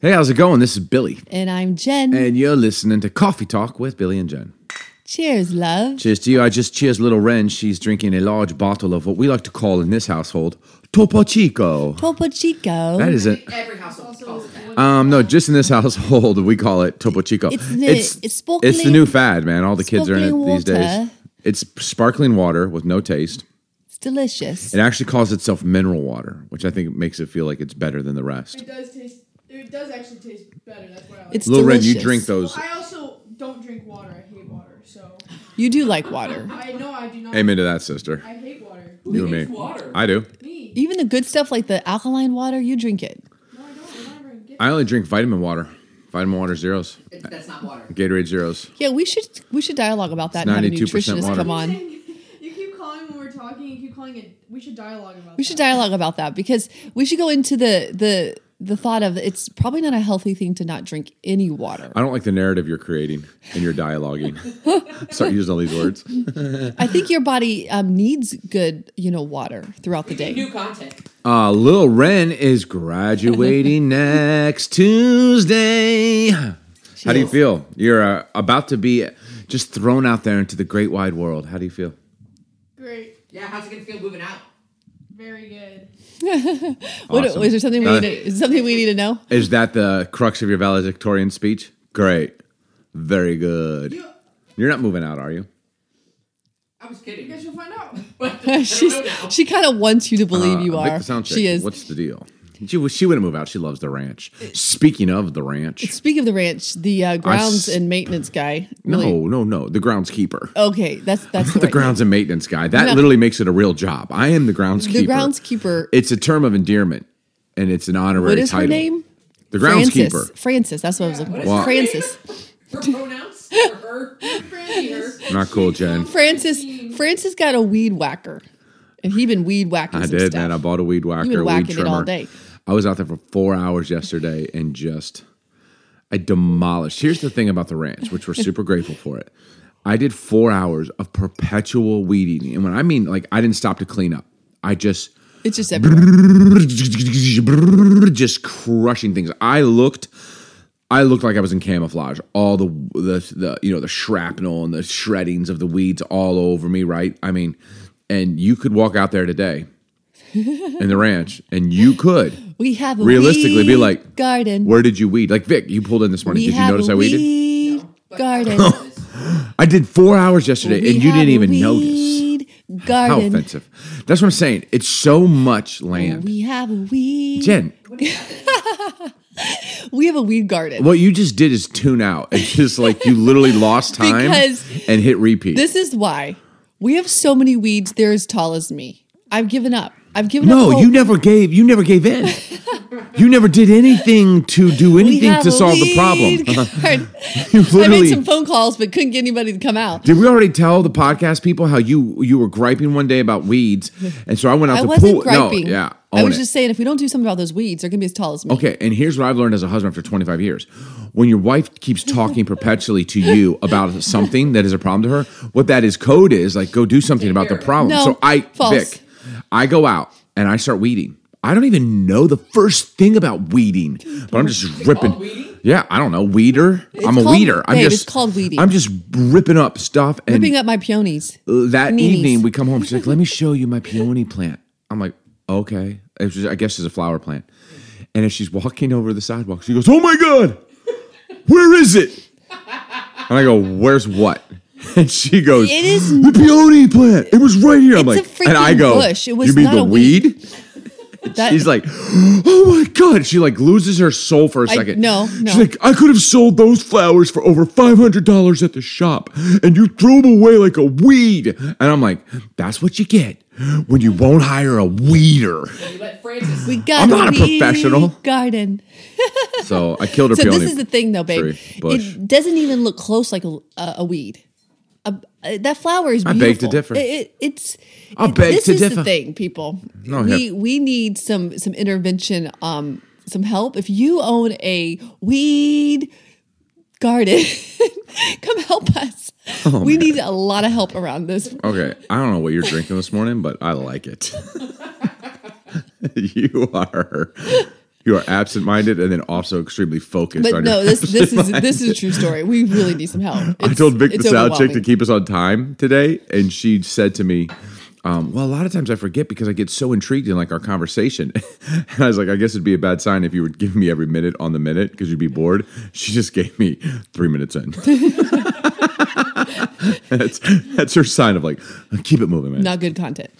Hey, how's it going? This is Billy, And I'm Jen. and you're listening to Coffee Talk with Billy and Jen. Cheers, love. Cheers to you. I just cheers little Ren. She's drinking a large bottle of what we like to call in this household Topo Chico. Topo Chico. That is it. Every household calls it that. Um, no, just in this household, we call it Topo Chico. It's the- it's it's the new fad, man. All the kids are in it sparkling these days. It's sparkling water with no taste. It's delicious. It actually calls itself mineral water, which I think makes it feel like it's better than the rest. It does taste. It does actually taste better. That's why I like. It's Little Ren, you delicious. drink those. Well, I also don't drink water. I hate water. So You do like water. I know I do not. Amen to that, sister. I hate water. You and me. water? I do. Me. Even the good stuff like the alkaline water, you drink it. No, I don't. I don't get. I only drink vitamin water. Vitamin water zeros. It's, that's not water. Gatorade zeros. Yeah, we should we should dialogue about that and have a 92% nutritionist water. come on. You keep calling when we're talking. You keep calling it. We should dialogue about. We should dialogue about that because we should go into the the the thought of it's probably not a healthy thing to not drink any water. I don't like the narrative you're creating and you're dialoguing. Start using all these words. I think your body um, needs good, you know, water throughout the day. new content. Uh, Lil Ren is graduating next Tuesday. How do you is. feel? You're uh, about to be just thrown out there into the great wide world. How do you feel? Great. Yeah, how's it gonna feel moving out? Very good. What, Awesome. is there something we Uh, need to, is something we need to know? Is that the crux of your valedictorian speech? Great. Very good. You. You're not moving out, are you? I was I kidding. guess you'll find out. But She's, she kind of wants you to believe Uh, you make are. the sound check. She is. What's the deal? She, she wouldn't move out. She loves the ranch. Speaking of the ranch. Speaking of the ranch, the uh, grounds s- and maintenance guy. Really, No, no, no. The groundskeeper. Okay, that's that's the right grounds and maintenance guy. That No. literally makes it a real job. I am the groundskeeper. The groundskeeper. It's a term of endearment, and it's an honorary title. What is title. her name? The groundskeeper. Francis. That's what I was looking for. Well- Francis. Her pronouns for her. Francis. Not cool, Jen. Francis. Francis got a weed whacker, and he been weed whacking. I some did, stuff. man. I bought a weed whacker, been a weed whacking it trimmer. all day. I was out there for four hours yesterday and just I demolished. Here's the thing about the ranch, which we're super grateful for it. I did four hours of perpetual weed eating, and when I mean like I didn't stop to clean up, I just It's just everywhere. just crushing things. I looked, I looked like I was in camouflage. All the the the you know the shrapnel and the shreddings of the weeds all over me. Right? I mean, and you could walk out there today in the ranch, and you could We have a realistically be like, garden. Where did you weed? Like Vic, you pulled in this morning. we did you notice a I weeded? weed garden. I did four hours yesterday, We and you didn't a even notice. weed How offensive! That's what I'm saying. It's so much land. We have a weed. Jen, We have a weed garden. what you just did is tune out. It's just like you literally lost time Because and hit repeat. This is why we have so many weeds. They're as tall as me. I've given up. I've given up. no, you never gave. You never gave in. you never did anything to do anything to solve the problem. you I made some phone calls, but couldn't get anybody to come out. Did we already tell the podcast people how you you were griping one day about weeds, and so I went out I the wasn't pool. griping. No, yeah, I was it. just saying, if we don't do something about those weeds, they're gonna be as tall as me. Okay, and here's what I've learned as a husband after 25 years. When your wife keeps talking perpetually to you about something that is a problem to her, what that is code is like go do something about the problem. No, so I false. Vic, I go out and I start weeding. I don't even know the first thing about weeding, but I'm just ripping. Yeah, I don't know weeder. I'm a called- weeder. I'm babe, just it's called weeding. I'm just ripping up stuff and Ripping up my peonies. that evening we come home she's like let me show you my peony plant i'm like okay i guess it's a flower plant and as she's walking over the sidewalk she goes oh my god where is it and i go where's what and she goes It is the peony plant it was right here i'm It's like a and i go bush. It was you mean not the a weed." That, She's like, oh my god! She like loses her soul for a I- second. no, no. She's like, I could have sold those flowers for over five hundred dollars at the shop, and you threw them away like a weed. And I'm like, that's what you get when you won't hire a weeder. Francis. we got I'm not a weed professional. garden. So I killed her. So peony this is the thing, though, babe. tree, bush. It doesn't even look close like a, a, a weed. Uh, that flower is beautiful. I beg to differ. It, it, it's. I it- beg this to is differ. the thing, people. No, we hip. we need some some intervention, um, some help. If you own a weed garden, come help us. Oh, we need a lot of help around this. Okay, I don't know what you're drinking this morning, but I like it. you are You are absent-minded and then also extremely focused. But no, this this is this is a true story. We really need some help. I told Vic the it's sound chick to keep us on time today, and she said to me, um, "Well, a lot of times I forget because I get so intrigued in like our conversation." and I was like, "I guess it'd be a bad sign if you were giving me every minute on the minute because you'd be bored." She just gave me three minutes in. that's that's her sign of like, keep it moving, man. Not good content.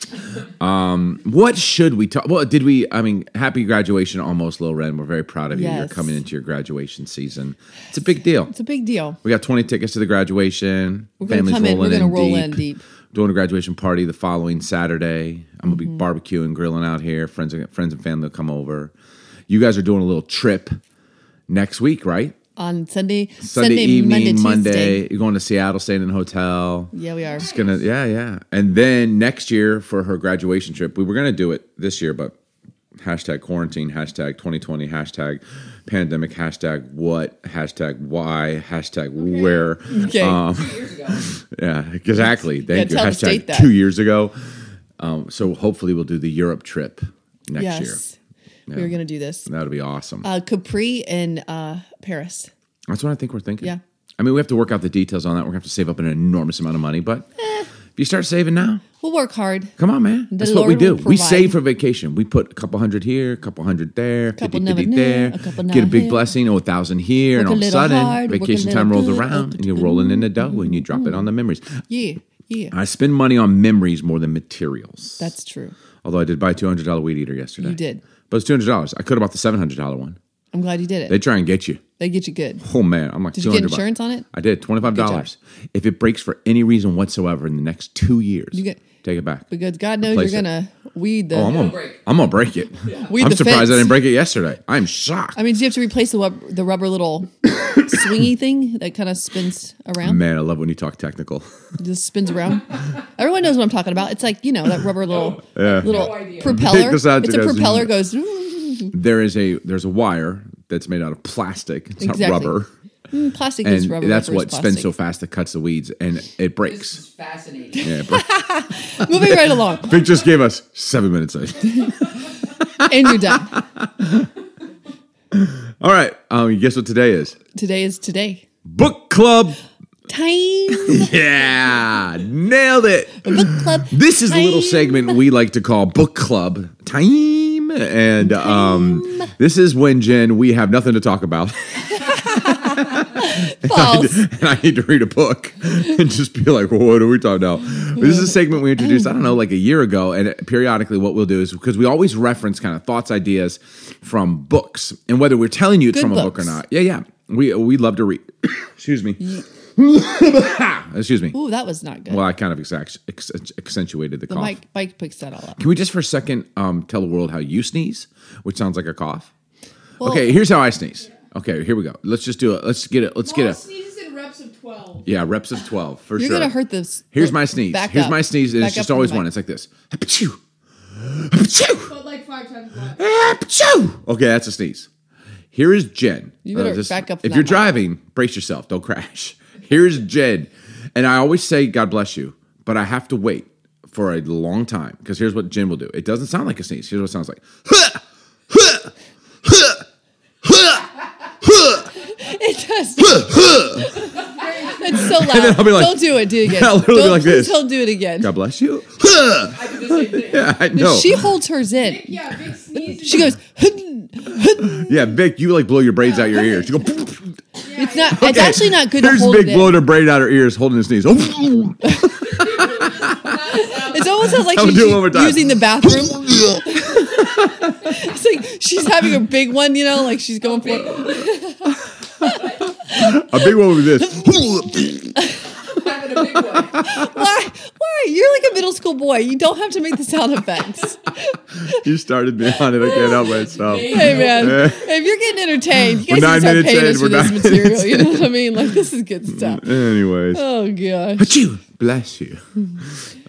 Um, what should we talk? Well, did we? I mean, happy graduation, almost, Lil Ren. We're very proud of you. You're coming into your graduation season. It's a big deal. It's a big deal. We got 20 tickets to the graduation. We're gonna come in. We're gonna roll in deep. Doing a graduation party the following Saturday. I'm gonna be Mm-hmm. barbecuing, grilling out here. Friends, and friends and family will come over. You guys are doing a little trip next week, right? On Sunday, Sunday, evening, Monday, Monday. You're going to Seattle, staying in a hotel. Yeah, we are. Just gonna, yeah, yeah. And then next year for her graduation trip, we were gonna do it this year, but hashtag quarantine, hashtag 2020, hashtag pandemic, hashtag what, hashtag why, hashtag where. Okay. Um, Years ago. yeah, exactly. Thank you. Hashtag that. two years ago. Um, so hopefully we'll do the Europe trip next yes, year. we were gonna do this. That'll be awesome. Uh, Capri and uh, Paris. That's what I think we're thinking. Yeah. I mean, we have to work out the details on that. We're gonna have to save up an enormous amount of money, but Eh. if you start saving now, We'll work hard. Come on, man. That's what we do. We save for vacation. We put a couple hundred here, a couple hundred there, a Couple fifty never there, a couple get a big here. blessing, oh, a thousand here, and Work a all of a sudden, hard, vacation time rolls around, and you're rolling in the dough, and you drop it on the memories. Yeah, yeah. I spend money on memories more than materials. That's true. Although I did buy a two hundred dollar weed eater yesterday. You did. but it's two hundred dollars. I could have bought the seven hundred dollar one. I'm glad you did it. They try and get you. They get you good. Oh man, I'm like Did you get 200 bucks. insurance on it? I did twenty five dollars. If it breaks for any reason whatsoever in the next two years, You get- take it back. Because God knows Replace you're it. gonna weed the. Oh, I'm gonna, break. I'm gonna break it. Weed I'm the surprised fence. I didn't break it yesterday. I'm shocked. I mean, do you have to replace the rub- the rubber little swingy thing that kind of spins around? Man, I love when you talk technical. Just spins around. Everyone knows what I'm talking about. It's like you know that rubber little little No propeller. It's a a- propeller goes. There is a there's a wire that's made out of plastic. It's Exactly. not rubber, Mm, Plastic is and rubber. that's rubber is what spins so fast that cuts the weeds, and it This breaks. is fascinating. Yeah, it breaks. Moving right along, Vic just gave us seven minutes. and you're done. All right, um, guess what today is? Today is today. Book club. Time Yeah, nailed it. book club. This is a little segment we like to call book club time, and um, this is when Jen we have nothing to talk about, False. and I need to read a book and just be like, well, "What are we talking about?" This is a segment we introduced, I don't know, like a year ago, and periodically, what we'll do is because we always reference kind of thoughts, ideas from books, and whether we're telling you it's Good from a book or not. Yeah, yeah, we we love to read. Excuse me. Excuse me. Ooh, that was not good. Well, I kind of exact, ex- accentuated the, the cough. mic mic picks that all up. Can we just for a second um, tell the world how you sneeze, which sounds like a cough? Well- okay, here's how I sneeze. Okay, here we go. Let's just do it. Let's get it. Let's get it. sneezes in reps of 12. Yeah, reps of twelve for You're sure. gonna hurt this. Here's my sneeze. back Here's up. my sneeze. and Back It's just always one. It's like this. Achoo. Achoo. But like five times less. Achoo. Okay, that's a sneeze. Here is Jen. You better this- back up If you're mic. driving, brace yourself. Don't crash. Here's Jed. And I always say, God bless you, but I have to wait for a long time because here's what Jim will do. It doesn't sound like a sneeze. Here's what it sounds like. It does. it's so loud. then I'll be like- don't do it. Do it again. I'll literally don't, like please this. Don't do it again. God bless you. I do the same thing. yeah, I know. She holds hers in. Yeah, big sneeze. She goes. yeah, Vic, you like blow your braids out your ears. You go. It's not. It's actually not good to Here's hold Vic it blowing in. her braid out her ears, holding his. Oh. It almost sounds like I'll she's using the bathroom. it's like she's having a big one. You know, like she's going for. a big one with this. A big one. Why? Why? You're like a middle school boy. You don't have to make the sound effects. you started me on it. I can't help myself. Hey man, if you're getting entertained, you We're guys nine start minutes paying in, us for we're this material. You know what I mean? Like this is good stuff. Anyways. Oh gosh. Achoo! Bless you.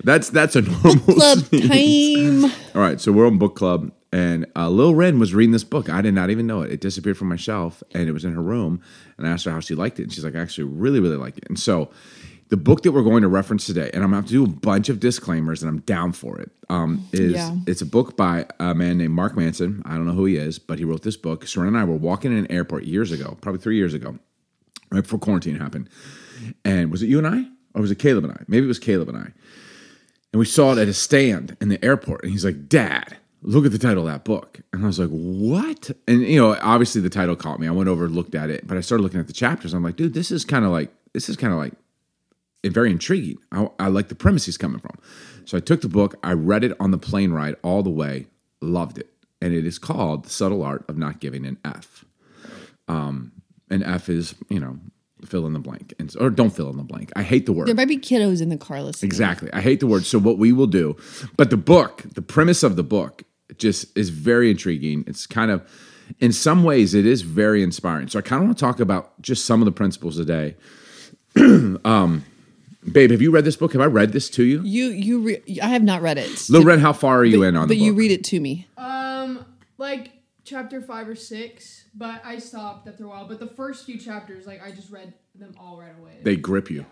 That's that's a normal Club sneeze. time. All right, so we're on book club, and uh, Lil Ren was reading this book. I did not even know it. It disappeared from my shelf, and it was in her room. And I asked her how she liked it, and she's like, "I actually really, really like it." And so The book that we're going to reference today, and I'm gonna have to do a bunch of disclaimers, and I'm down for it. Um, is Yeah. it's a book by a man named Mark Manson. I don't know who he is, but he wrote this book. Soren and I were walking in an airport years ago, probably three years ago, right before quarantine happened. And was it you and I, or was it Caleb and I? Maybe it was Caleb and I. And we saw it at a stand in the airport. And he's like, Dad, look at the title of that book. And I was like, What? And, you know, obviously the title caught me. I went over and looked at it, but I started looking at the chapters. I'm like, Dude, this is kind of like, this is kind of like very intriguing. I, I like the premise he's coming from. So I took the book, I read it on the plane ride all the way, loved it. And it is called The Subtle Art of Not Giving an F. Um, and F is, you know, fill in the blank. And, or don't fill in the blank. I hate the word. There might be kiddos in the car listening. Exactly. I hate the word. So what we will do, but the book, the premise of the book just is very intriguing. It's kind of in some ways it is very inspiring. So I kind of want to talk about just some of the principles today. um babe, have you read this book? Have I read this to you? You you re- I have not read it. Loren, how far are you but, in on but the book? But you read it to me. Um, like chapter five or six, but I stopped after a while. But the first few chapters, like I just read them all right away. they grip you.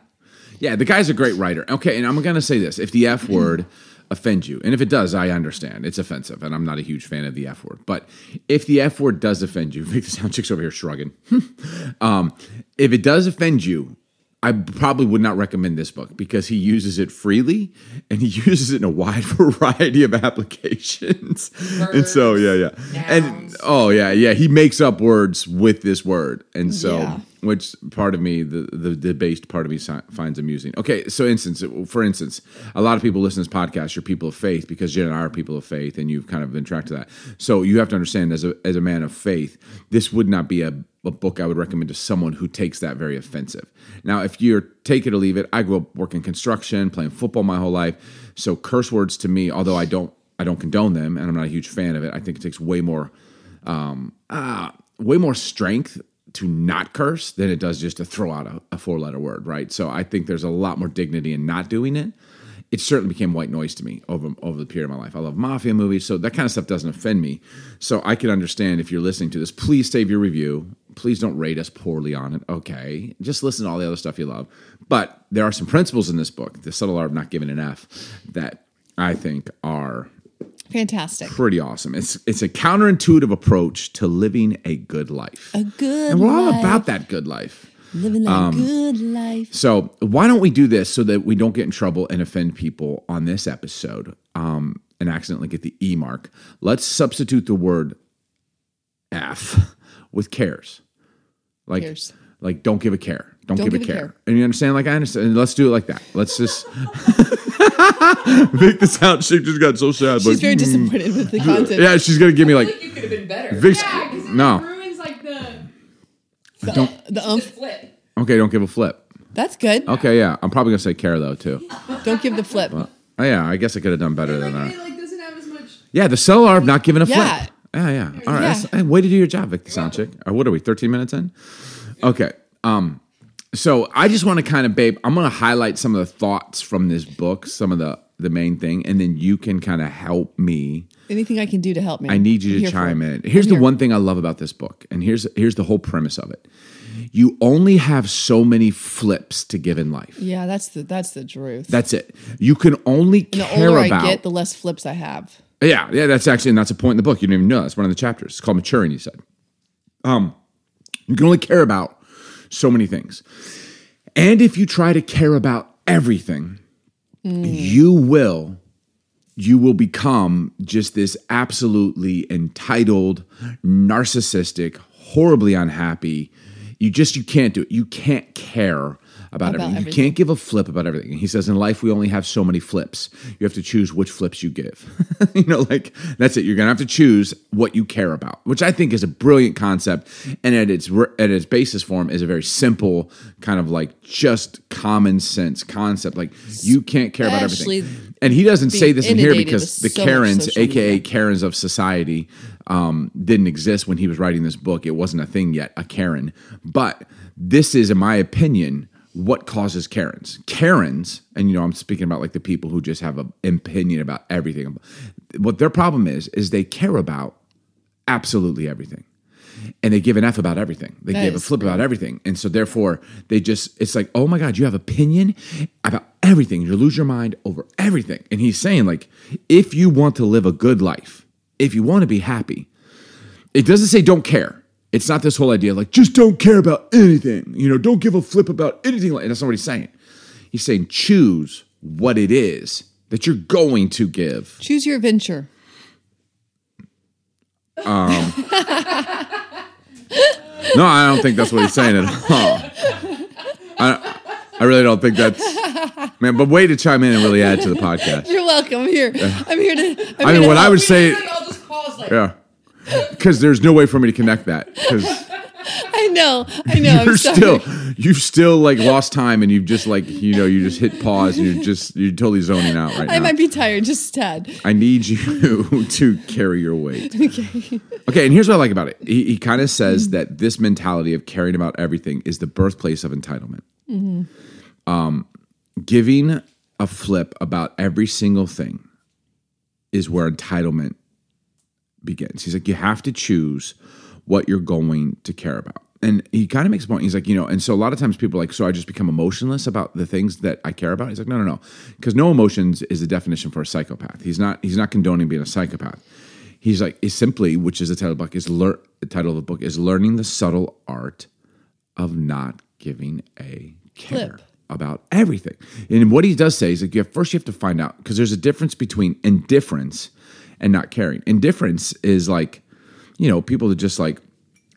Yeah, the guy's a great writer. Okay, and I'm going to say this. If the F word offends you, and if it does, I understand. It's offensive, and I'm not a huge fan of the F word. But if the F word does offend you, Vic the Sound Chick's over here shrugging. um, if it does offend you, I probably would not recommend this book because he uses it freely and he uses it in a wide variety of applications. and so, yeah, yeah. And oh, yeah, yeah. He makes up words with this word. And so, Yeah. Which part of me, the, the debased part of me finds amusing. Okay, so instance, for instance, a lot of people listen to this podcast, you're people of faith because you and I are people of faith and you've kind of been tracked to that. So you have to understand as a, as a man of faith, this would not be a, a book I would recommend to someone who takes that very offensive. Now, if you're take it or leave it, I grew up working construction, playing football my whole life. So curse words to me, although I don't I don't condone them and I'm not a huge fan of it, I think it takes way more um, uh, way more strength to not curse than it does just to throw out a, a four letter word, right? So I think there's a lot more dignity in not doing it. It certainly became white noise to me over over the period of my life. I love mafia movies, so that kind of stuff doesn't offend me. So I can understand if you're listening to this. Please save your review. Please don't rate us poorly on it. Okay, just listen to all the other stuff you love. But there are some principles in this book, the subtle art of not giving an F, that I think are Fantastic. pretty awesome. It's it's a counterintuitive approach to living a good life. A good life. and we're all life. about that good life. living a Um, good life. So why don't we do this so that we don't get in trouble and offend people on this episode um, and accidentally get the E mark? Let's substitute the word F with cares. Like Cares. like don't give a care. Don't, Don't give, a give a care. care. And you understand? Like I understand. Let's do it like that. Let's just make the sound chick just got so sad. She's like, very mm. disappointed with the content. Yeah, she's gonna give me I like feel like you could have been better. Vic's Yeah, because it no. ruins like the. The, Don't- the Just umph. flip. Okay, don't give a flip. That's good. Okay, yeah. I'm probably gonna say care though too. Don't give the flip. Oh yeah, I guess I could have done better than Like, that. it like doesn't have as much. Yeah, the cellar of not giving a Yeah. flip. Yeah, yeah. All right. Yeah. that's- Hey, way to do your job, Vic the Sound Chick. Or what are we, 13 minutes in? Okay. Um, so I just want to kind of, babe, I'm going to highlight some of the thoughts from this book, some of the the main thing, and then you can kind of help me. Anything I can do to help me. I need you I'm to chime in. Here's I'm the here. one thing I love about this book, and here's here's the whole premise of it. You only have so many flips to give in life. Yeah, that's the that's the truth. That's it. You can only And the older about I get, the less flips I have. Yeah, yeah, that's actually, and that's a point in the book. You didn't even know. That's one of the chapters. It's called maturing. You said, um, you can only care about so many things, and if you try to care about everything, you will, you will become just this absolutely entitled, narcissistic, horribly unhappy. You just you can't do it. You can't care about, About everything. You can't give a flip about everything. He says in life we only have so many flips. You have to choose which flips you give. you know, like that's it. You're gonna have to choose what you care about, which I think is a brilliant concept, and at its at its basis form is a very simple kind of like just common sense concept. Like you can't care about everything. And he doesn't say this in here because the so Karens, aka media. Karens of society, um, didn't exist when he was writing this book. It wasn't a thing yet, a Karen. But this is, in my opinion, what causes Karens. Karens, and you know, I'm speaking about like the people who just have an opinion about everything. What their problem is, is they care about absolutely everything. and they give an F about everything. They That give a flip about everything. And so therefore they just it's like, oh my God, you have opinion about everything. You lose your mind over everything. And he's saying, like, if you want to live a good life, if you want to be happy, it doesn't say don't care. It's not this whole idea like just don't care about anything. You know, don't give a flip about anything. Like that's not what he's saying. He's saying choose what it is that you're going to give. Choose your adventure. Um, no, I don't think that's what he's saying at all. I, I really don't think that's man. But way to chime in and really add to the podcast. You're welcome. I'm here. I'm here to. I'm I here mean, to what I would say, I'll just pause like yeah, because there's no way for me to connect that because I know. I know. you're still you've still like lost time and you've just like you know you just hit pause and you're just you're totally zoning out right now. I might be tired, just a tad. I need you to carry your weight. Okay. Okay, and here's what I like about it. He, he kind of says that this mentality of caring about everything is the birthplace of entitlement. Um, giving a flip about every single thing is where entitlement begins. He's like, you have to choose what you're going to care about. And he kind of makes a point. He's like, you know, and so a lot of times people are like, so I just become emotionless about the things that I care about. He's like, no, no, no, because no emotions is the definition for a psychopath. He's not. He's not condoning being a psychopath. He's like, is simply, which is the title of the book, is lear- the title of the book is learning the subtle art of not giving a care Flip. about everything. And what he does say is like, you have, first you have to find out because there's a difference between indifference and not caring. Indifference is like, you know, people that just like.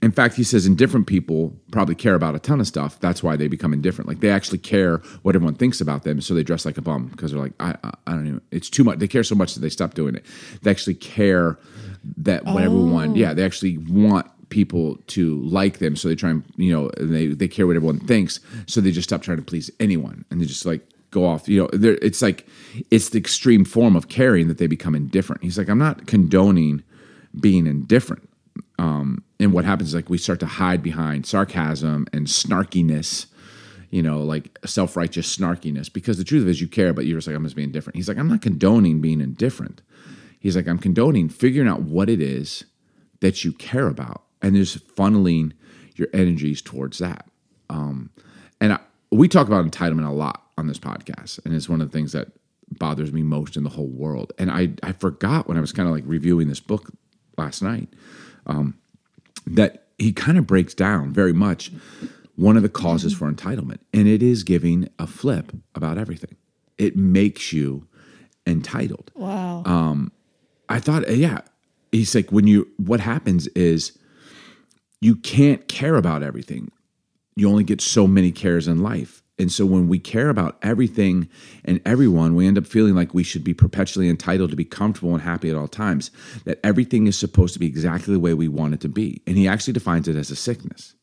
In fact, he says indifferent people probably care about a ton of stuff. That's why they become indifferent. Like they actually care what everyone thinks about them, so they dress like a bum because they're like, I, I, I don't even. It's too much. They care so much that they stop doing it. They actually care that what everyone. Oh. Yeah, they actually want people to like them, so they try and you know they they care what everyone thinks, so they just stop trying to please anyone, and they just like go off. You know, it's like it's the extreme form of caring that they become indifferent. He's like, I'm not condoning being indifferent. Um, and what happens is like we start to hide behind sarcasm and snarkiness, you know, like self righteous snarkiness. Because the truth is, you care, but you're just like, I'm just being different. He's like, I'm not condoning being indifferent. He's like, I'm condoning figuring out what it is that you care about and just funneling your energies towards that. Um, and I, we talk about entitlement a lot on this podcast, and it's one of the things that bothers me most in the whole world. And I, I forgot when I was kind of like reviewing this book last night um, that he kind of breaks down very much one of the causes for entitlement, and it is giving a flip about everything. It makes you entitled. Wow. I thought, uh, yeah. He's like, when you, what happens is you can't care about everything. You only get so many cares in life. And so when we care about everything and everyone, we end up feeling like we should be perpetually entitled to be comfortable and happy at all times, that everything is supposed to be exactly the way we want it to be. And he actually defines it as a sickness.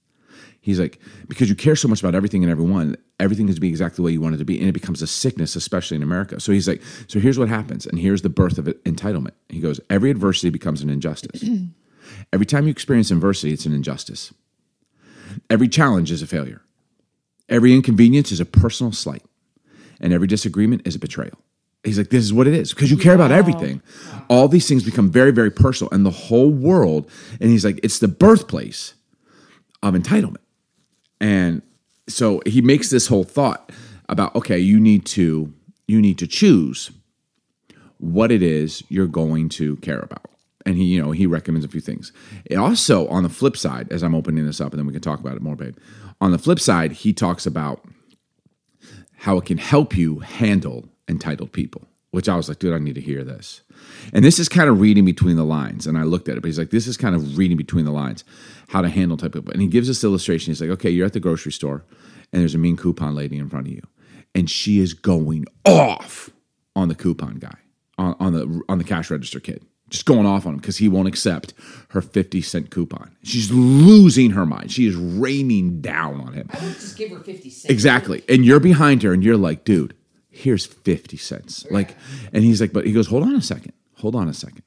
He's like, because you care so much about everything and everyone, everything is to be exactly the way you want it to be. And it becomes a sickness, especially in America. So he's like, so here's what happens. And here's the birth of it, entitlement. He goes, every adversity becomes an injustice. every time you experience adversity, it's an injustice. Every challenge is a failure. Every inconvenience is a personal slight. And every disagreement is a betrayal. He's like, this is what it is because you care about everything. All these things become very, very personal and the whole world. And he's like, it's the birthplace of entitlement. And so he makes this whole thought about okay, you need to you need to choose what it is you're going to care about. And he, you know, he recommends a few things. It also, on the flip side, as I'm opening this up, and then we can talk about it more, babe. On the flip side, he talks about how it can help you handle entitled people, which I was like, dude, I need to hear this. And this is kind of reading between the lines. And I looked at it, but he's like, this is kind of reading between the lines, how to handle type people. And he gives this illustration. He's like, okay, you're at the grocery store and there's a mean coupon lady in front of you. And she is going off on the coupon guy, on, on the on the cash register kid. Just going off on him because he won't accept her 50 cent coupon. She's losing her mind. She is raining down on him. I would just give her 50 cents. Exactly. And you're behind her and you're like, dude, here's 50 cents. Like, and he's like, but he goes, hold on a second. Hold on a second.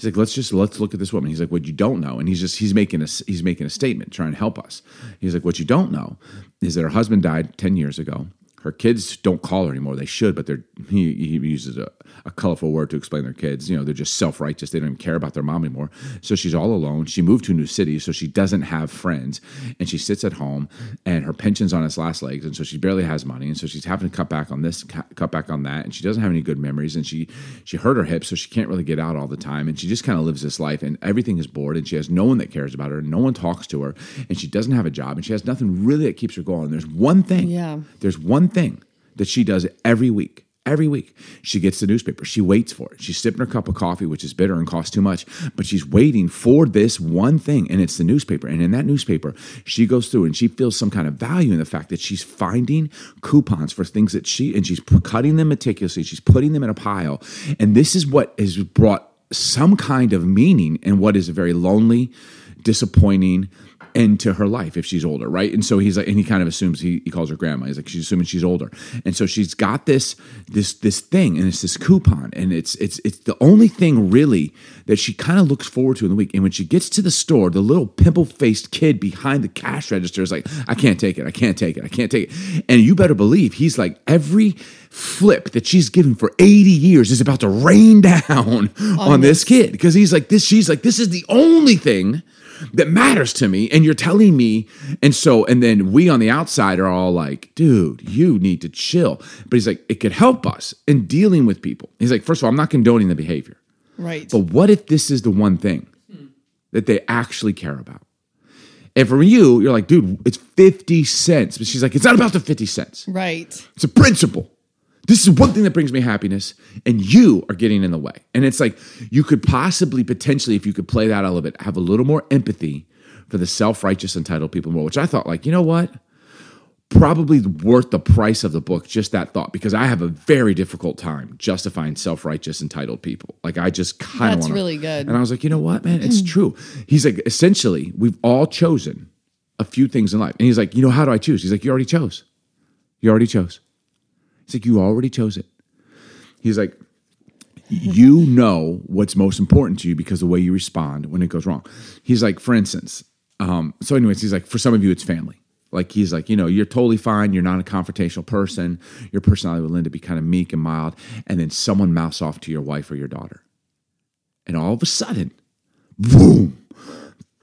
He's like, let's just let's look at this woman. He's like, what you don't know, and he's just he's making a he's making a statement, trying to help us. He's like, what you don't know is that her husband died ten years ago. Her kids don't call her anymore. They should, but they're he, he uses a, a colorful word to explain their kids. You know, they're just self righteous. They don't even care about their mom anymore. So she's all alone. She moved to a new city, so she doesn't have friends, and she sits at home, and her pension's on its last legs, and so she barely has money, and so she's having to cut back on this, cut back on that, and she doesn't have any good memories, and she she hurt her hip, so she can't really get out all the time, and she just kind of lives this life, and everything is bored, and she has no one that cares about her, and no one talks to her, and she doesn't have a job, and she has nothing really that keeps her going. And there's one thing, Yeah. there's one thing that she does every week. Every week, she gets the newspaper. She waits for it. She's sipping her cup of coffee, which is bitter and costs too much, but she's waiting for this one thing, and it's the newspaper. And in that newspaper, she goes through and she feels some kind of value in the fact that she's finding coupons for things that she, and she's cutting them meticulously. She's putting them in a pile. And this is what has brought some kind of meaning in what is a very lonely, disappointing, into her life if she's older, right? And so he's like, and he kind of assumes he, he calls her grandma. He's like, she's assuming she's older, and so she's got this this this thing, and it's this coupon, and it's it's it's the only thing really that she kind of looks forward to in the week. And when she gets to the store, the little pimple faced kid behind the cash register is like, I can't take it, I can't take it, I can't take it, and you better believe he's like every flip that she's given for 80 years is about to rain down on, this kid because he's like this she's like this is the only thing that matters to me and you're telling me and so and then we on the outside are all like dude you need to chill but he's like it could help us in dealing with people he's like first of all i'm not condoning the behavior Right. but what if this is the one thing that they actually care about and for you you're like dude it's 50 cents but she's like it's not about the 50 cents right. it's a principle. This is one thing that brings me happiness, and you are getting in the way. And it's like you could possibly, potentially, if you could play that out of it, have a little more empathy for the self righteous, entitled people more, which I thought, like, you know what? Probably worth the price of the book, just that thought, because I have a very difficult time justifying self righteous, entitled people. Like, I just kind of That's want really good. And I was like, you know what, man? It's true. He's like, essentially, we've all chosen a few things in life. And he's like, you know, how do I choose? He's like, you already chose. You already chose. It's like you already chose it. He's like, you know what's most important to you because the way you respond when it goes wrong. He's like, for instance, um, so anyways, he's like, for some of you, it's family. Like he's like, you know, you're totally fine. You're not a confrontational person. Your personality would lend to be kind of meek and mild. And then someone mouths off to your wife or your daughter. And all of a sudden, boom,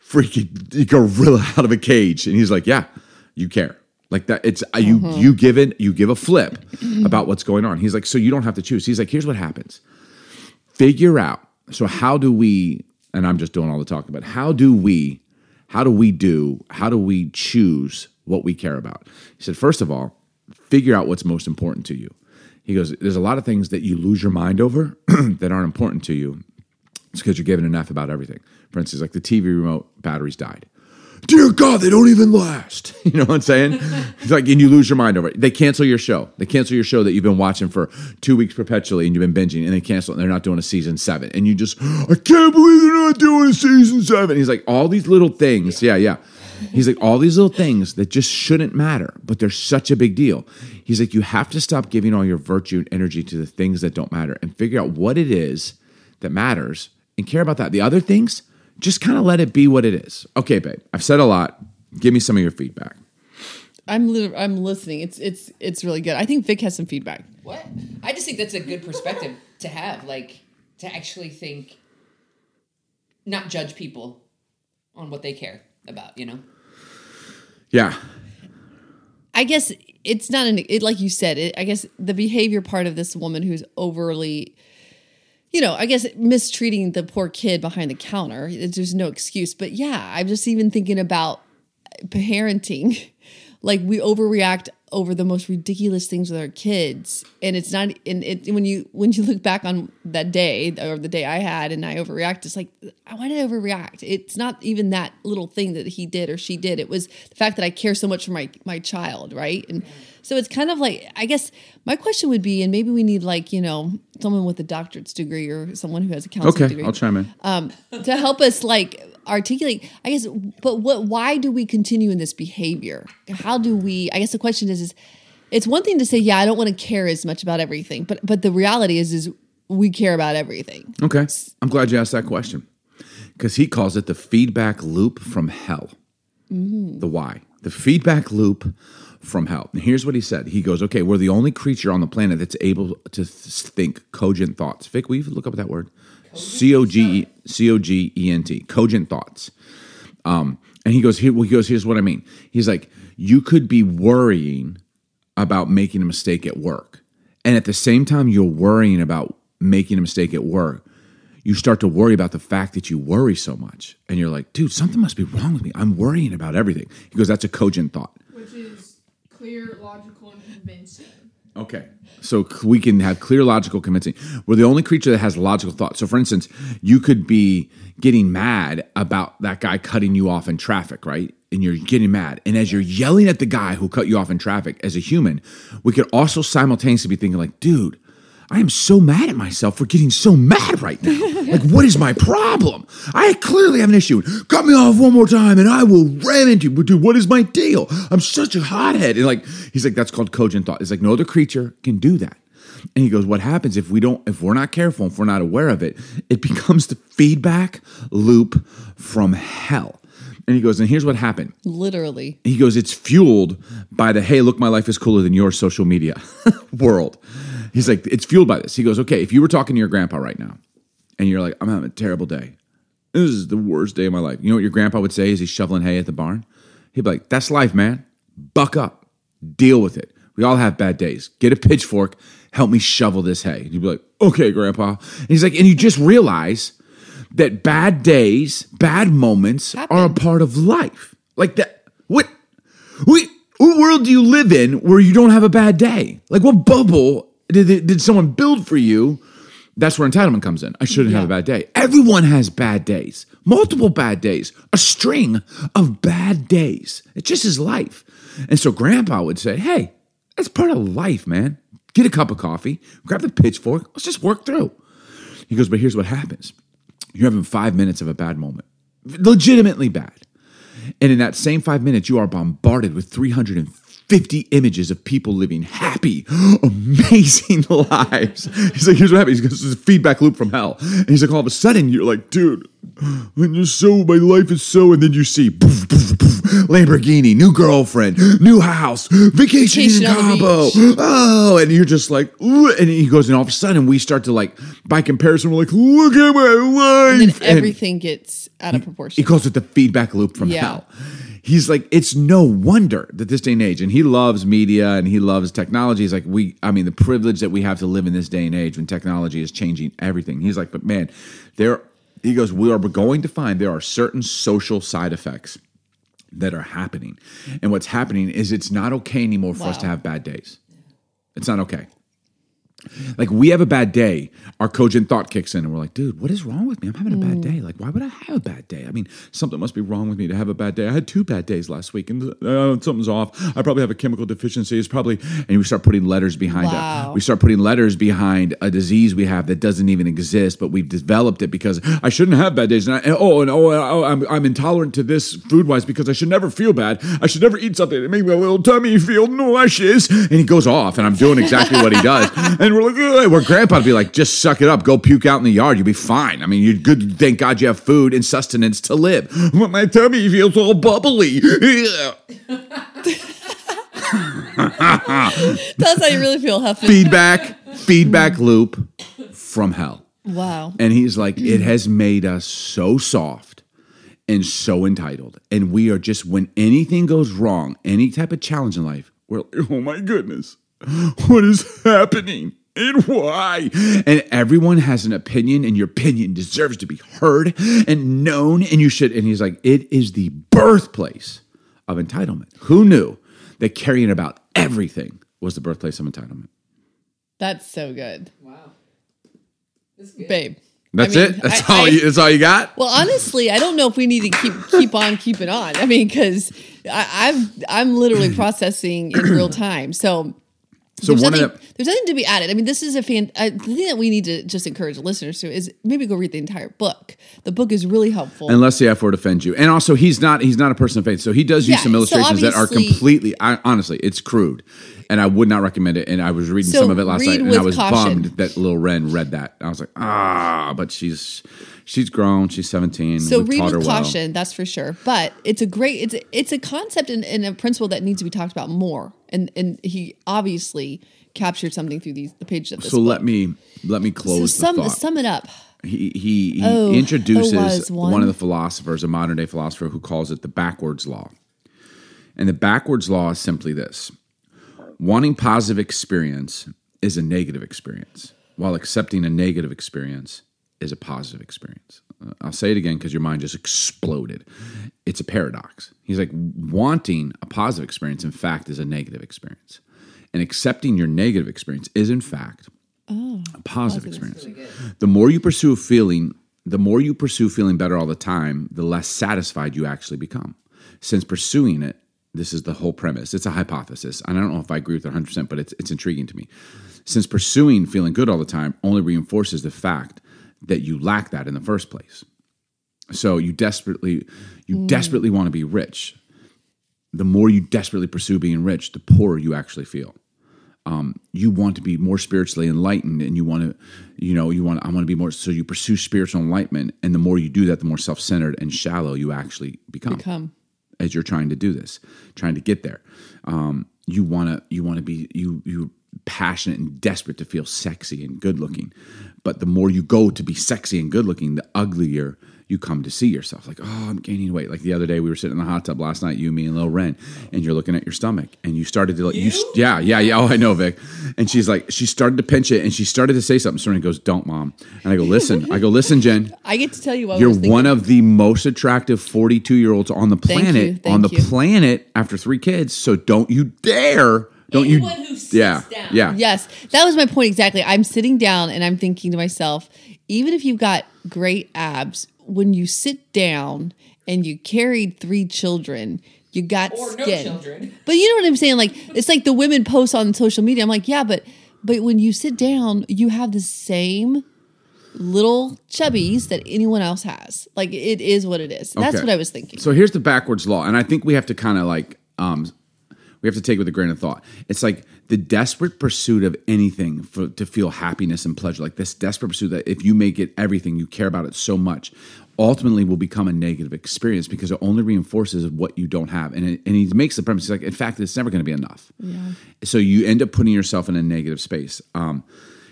freaking gorilla out of a cage. And he's like, yeah, you care. Like that, it's uh, you. You give it. You give a flip about what's going on. He's like, so you don't have to choose. He's like, here's what happens. Figure out. So how do we? And I'm just doing all the talking, but how do we? How do we do? How do we choose what we care about? He said, first of all, figure out what's most important to you. He goes, there's a lot of things that you lose your mind over that aren't important to you. It's because you're giving an F about everything. For instance, like the TV remote batteries died. Dear God, they don't even last. You know what I'm saying? It's like, and you lose your mind over it. They cancel your show. They cancel your show that you've been watching for two weeks perpetually and you've been binging, and they cancel it and they're not doing a season seven. And you just, I can't believe they're not doing a season seven. He's like, all these little things. Yeah, yeah. He's like, all these little things that just shouldn't matter, but they're such a big deal. He's like, you have to stop giving all your virtue and energy to the things that don't matter and figure out what it is that matters and care about that. The other things, just kind of let it be what it is. Okay, babe, I've said a lot. Give me some of your feedback. I'm li- I'm listening. It's it's it's really good. I think Vic has some feedback. What? I just think that's a good perspective to have, like to actually think, not judge people on what they care about. You know. Yeah. I guess it's not an it like you said. It, I guess the behavior part of this woman who's overly, you know, I guess mistreating the poor kid behind the counter. There's no excuse. But yeah, I'm just even thinking about parenting. Like we overreact over the most ridiculous things with our kids, and it's not. And it when you when you look back on that day or the day I had, and I overreact, it's like why did I overreact? It's not even that little thing that he did or she did. It was the fact that I care so much for my my child, right? And so it's kind of like I guess my question would be, and maybe we need like you know someone with a doctorate's degree or someone who has a counseling Okay, degree I'll chime in. um, to help us like articulate i guess but what why do we continue in this behavior how do we i guess the question is is it's one thing to say yeah i don't want to care as much about everything but but the reality is is we care about everything Okay. I'm glad you asked that question because he calls it the feedback loop from hell. The why. The feedback loop from hell. And here's what he said. He goes, "Okay, we're the only creature on the planet that's able to th- think cogent thoughts." Vic, will you look up that word? C O G C O G E N T. Cogent thoughts. Um, and he goes, well, he goes, here's what I mean. He's like, you could be worrying about making a mistake at work. And at the same time you're worrying about making a mistake at work, you start to worry about the fact that you worry so much. And you're like, dude, something must be wrong with me. I'm worrying about everything. He goes, that's a cogent thought. Clear, logical, and convincing. Okay. So we can have clear, logical, convincing. We're the only creature that has logical thought. So, for instance, you could be getting mad about that guy cutting you off in traffic, right? And you're getting mad. And as you're yelling at the guy who cut you off in traffic as a human, we could also simultaneously be thinking, like, dude, I am so mad at myself for getting so mad right now. like, what is my problem? I clearly have an issue. Cut me off one more time and I will ram into you. But dude, what is my deal? I'm such a hothead. And like, he's like, that's called cogent thought. It's like no other creature can do that. And he goes, what happens if we don't, if we're not careful, if we're not aware of it, it becomes the feedback loop from hell. And he goes, and here's what happened Literally. he goes, it's fueled by the hey, look, my life is cooler than your social media world. He's like, it's fueled by this. He goes, okay, if you were talking to your grandpa right now and you're like, I'm having a terrible day. This is the worst day of my life. You know what your grandpa would say as he's shoveling hay at the barn? He'd be like, that's life, man. Buck up, deal with it. We all have bad days. Get a pitchfork, help me shovel this hay. And you'd be like, okay, grandpa. And he's like, and you just realize that bad days, bad moments are a part of life. Like that. What? What, what world do you live in where you don't have a bad day? Like what bubble did, it- did someone build for you? That's where entitlement comes in. I shouldn't have a bad day. Everyone has bad days, multiple bad days, a string of bad days. It's just his life. And so grandpa would say, hey, that's part of life, man. Get a cup of coffee, grab the pitchfork, let's just work through. He goes, but here's what happens you're having five minutes of a bad moment, legitimately bad. And in that same five minutes, you are bombarded with 350 images of people living happy, amazing lives. He's like, here's what happens. He goes, this is a feedback loop from hell. And he's like, all of a sudden, you're like, dude, I'm just so, my life is so, and then you see poof, poof, poof, Lamborghini, new girlfriend, new house, vacation, in Vacation on the Cabo. Oh, and you're just like, and he goes, and all of a sudden, we start to like, by comparison, we're like, look at my life. And then And- everything gets out of proportion. he calls it the feedback loop from Yeah. hell. He's like, it's no wonder that this day and age, and he loves media and he loves technology. He's like, we, I mean, the privilege that we have to live in this day and age when technology is changing everything. He's like, but man, there, he goes, we are going to find there are certain social side effects that are happening. And what's happening is it's not okay anymore for us to have bad days. It's not okay. Like we have a bad day, our cogent thought kicks in, and we're like, "Dude, what is wrong with me? I'm having a bad day. Like, why would I have a bad day? I mean, something must be wrong with me to have a bad day. I had two bad days last week, and uh, something's off. I probably have a chemical deficiency. It's probably." And we start putting letters behind Wow. it. We start putting letters behind a disease we have that doesn't even exist, but we've developed it because I shouldn't have bad days. And, I, and oh, and oh, oh, I'm, I'm intolerant to this food wise because I should never feel bad. I should never eat something that makes my little tummy feel nauseous. And he goes off, and I'm doing exactly what he does. And we're like, "Ugh." where grandpa'd be like, just suck it up, go puke out in the yard, you'll be fine. I mean, you're good. Thank God you have food and sustenance to live. But my tummy feels all bubbly. That's how you really feel, Huffman. feedback, feedback loop from hell. Wow. And he's like, it has made us so soft and so entitled. And we are just, when anything goes wrong, any type of challenge in life, we're like, oh my goodness, what is happening? And why? And everyone has an opinion, and your opinion deserves to be heard and known. And you should. And he's like, it is the birthplace of entitlement. Who knew that carrying about everything was the birthplace of entitlement? That's so good. Wow. That's good. Babe. That's I mean, it. That's I- all. I- you, that's all you got. Well, honestly, I don't know if we need to keep keep on keeping on. I mean, because I'm I'm literally processing in real time. So So there's one nothing, the there's nothing to be added. I mean, this is a fan. Uh, the thing that we need to just encourage listeners to is maybe go read the entire book. The book is really helpful. unless the F word offends you, and also he's not he's not a person of faith, so he does use Yeah, some so illustrations that are completely. I, honestly, it's crude, and I would not recommend it. And I was reading So some of it last night, and I was caution. bummed that little Ren read that. I was like, ah, but she's she's grown. She's 17. So We've read with well. caution, that's for sure. But it's a great it's a, it's a concept and, and a principle that needs to be talked about more. And and he obviously captured something through these the pages of this. So book. let me let me so close sum the thought. sum it up. he he, he Oh, introduces one. one. of the philosophers, a modern day philosopher, who calls it the backwards law. And the backwards law is simply this: wanting positive experience is a negative experience, while accepting a negative experience is a positive experience. Uh, I'll say it again because your mind just exploded. It's a paradox. He's like wanting a positive experience, in fact, is a negative experience, and accepting your negative experience is, in fact, a positive experience. The more you pursue feeling, the more you pursue feeling better all the time, the less satisfied you actually become. Since pursuing it, this is the whole premise. It's a hypothesis. And I don't know if I agree with it 100%, but it's, it's intriguing to me. Since pursuing feeling good all the time only reinforces the fact that you lack that in the first place. So you desperately, you desperately want to be rich. The more you desperately pursue being rich, the poorer you actually feel you want to be more spiritually enlightened and you want to you know you want i want to be more so you pursue spiritual enlightenment and the more you do that the more self-centered and shallow you actually become Come. as you're trying to do this trying to get there um, you want to you want to be you you passionate and desperate to feel sexy and good looking but the more you go to be sexy and good looking the uglier you come to see yourself. Like oh i'm gaining weight. Like the other day we were sitting in the hot tub last night you me and lil ren and you're looking at your stomach and you started to like you, yeah yeah yeah. Oh i know vic. And she's like she started to pinch it and she started to say something. Serena goes don't mom. And i go listen i go listen jen. I get to tell you what you're one of the most attractive 42 year olds on the Thank planet you, thank on the you. planet after three kids so don't you dare don't Anyone you who sits yeah down. yeah Yes, that was my point exactly. I'm sitting down and I'm thinking to myself, even if you've got great abs, when you sit down and you carried three children, you got Or no skin. children. But you know what I'm saying? Like it's like the women post on social media. I'm like, yeah, but but when you sit down, you have the same little chubbies that anyone else has. Like it is what it is. That's Okay. what I was thinking. So here's the backwards law, and I think we have to kind of like um, we have to take it with a grain of thought. It's like the desperate pursuit of anything for to feel happiness and pleasure, like this desperate pursuit that if you make it everything, you care about it so much, ultimately will become a negative experience because it only reinforces what you don't have. And it, and he makes the premise he's like, in fact, it's never going to be enough. Yeah. So you end up putting yourself in a negative space. Um,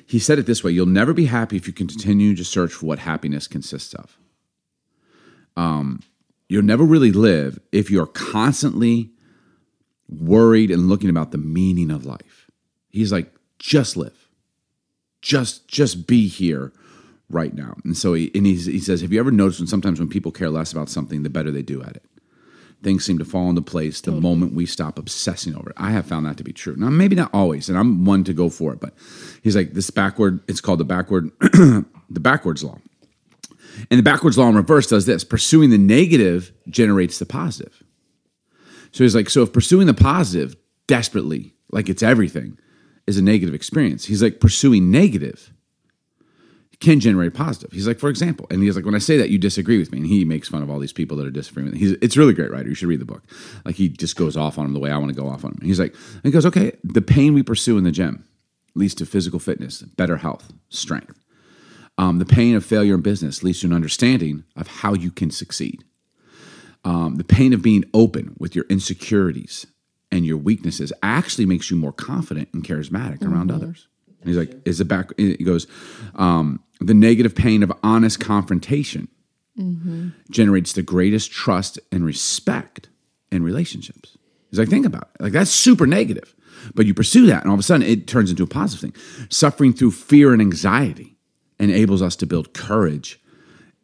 he said it this way: You'll never be happy if you continue to search for what happiness consists of Um, you'll never really live if you're constantly worried and looking about the meaning of life. He's like, just live. Just just be here right now. And so he and he's, he says, have you ever noticed when sometimes when people care less about something, the better they do at it? Things seem to fall into place the moment we stop obsessing over it. I have found that to be true. Now, maybe not always, and I'm one to go for it, but he's like, this backward, it's called the backward, the backwards law. And the backwards law in reverse does this pursuing the negative generates the positive. So he's like, so if pursuing the positive desperately, like it's everything, is a negative experience, he's like, pursuing negative can generate positive. He's like, for example, and he's like, when I say that, you disagree with me. And he makes fun of all these people that are disagreeing with him. He's, it's really great writer. You should read the book. Like he just goes off on him the way I want to go off on him. He's like, and he goes, okay, the pain we pursue in the gym leads to physical fitness, better health, strength. Um, the pain of failure in business leads to an understanding of how you can succeed. Um, the pain of being open with your insecurities and your weaknesses actually makes you more confident and charismatic around others. And he's like, is it back? He goes, um, the negative pain of honest confrontation generates the greatest trust and respect in relationships. He's like, think about it. Like, that's super negative. But you pursue that, and all of a sudden it turns into a positive thing. Suffering through fear and anxiety enables us to build courage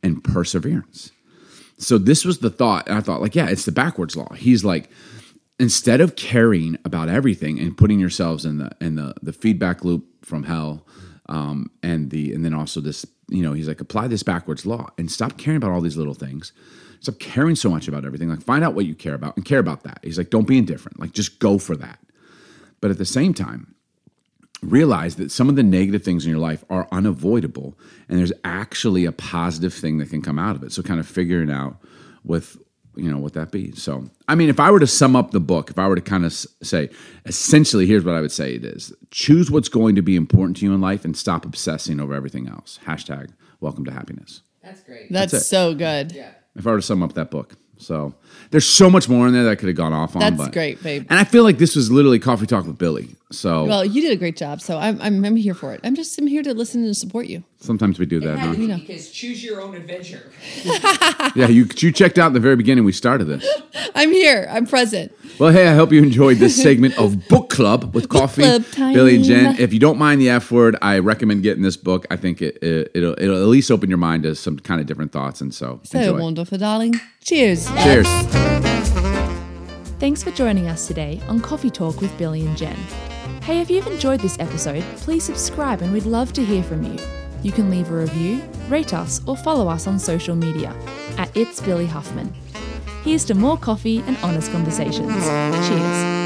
and perseverance. So this was the thought, and I thought, like, yeah, it's the backwards law. He's like, instead of caring about everything and putting yourselves in the in the the feedback loop from hell, um, and the and then also this, you know, he's like, apply this backwards law and stop caring about all these little things. Stop caring so much about everything. Like, find out what you care about and care about that. He's like, don't be indifferent. Like, just go for that. But at the same time, realize that some of the negative things in your life are unavoidable and there's actually a positive thing that can come out of it so kind of figuring out with you know what that be so i mean if i were to sum up the book if i were to kind of say essentially here's what i would say it is choose what's going to be important to you in life and stop obsessing over everything else hashtag welcome to happiness That's great. That's, That's so good. yeah. if I were to sum up that book. So there's so much more in there that I could have gone off on. That's but- great, babe. And I feel like this was literally coffee talk with Billy. So Well, you did a great job, so I'm, I'm I'm here for it. I'm just I'm here to listen and support you. sometimes we do that, had huh? to be know. because choose your own adventure. Yeah, you you checked out in the very beginning we started this. I'm here. I'm present. Well, hey, I hope you enjoyed this segment of Book Club with Coffee, Club time. Billy and Jen. If you don't mind the F word, I recommend getting this book. I think it, it it'll it'll at least open your mind to some kind of different thoughts, and so, So enjoy. wonderful, darling. Cheers. Cheers. Thanks for joining us today on Coffee Talk with Billy and Jen. Hey, if you've enjoyed this episode, please subscribe and we'd love to hear from you. You can leave a review, rate us, or follow us on social media at It's Billy Huffman. Here's to more coffee and honest conversations. Cheers.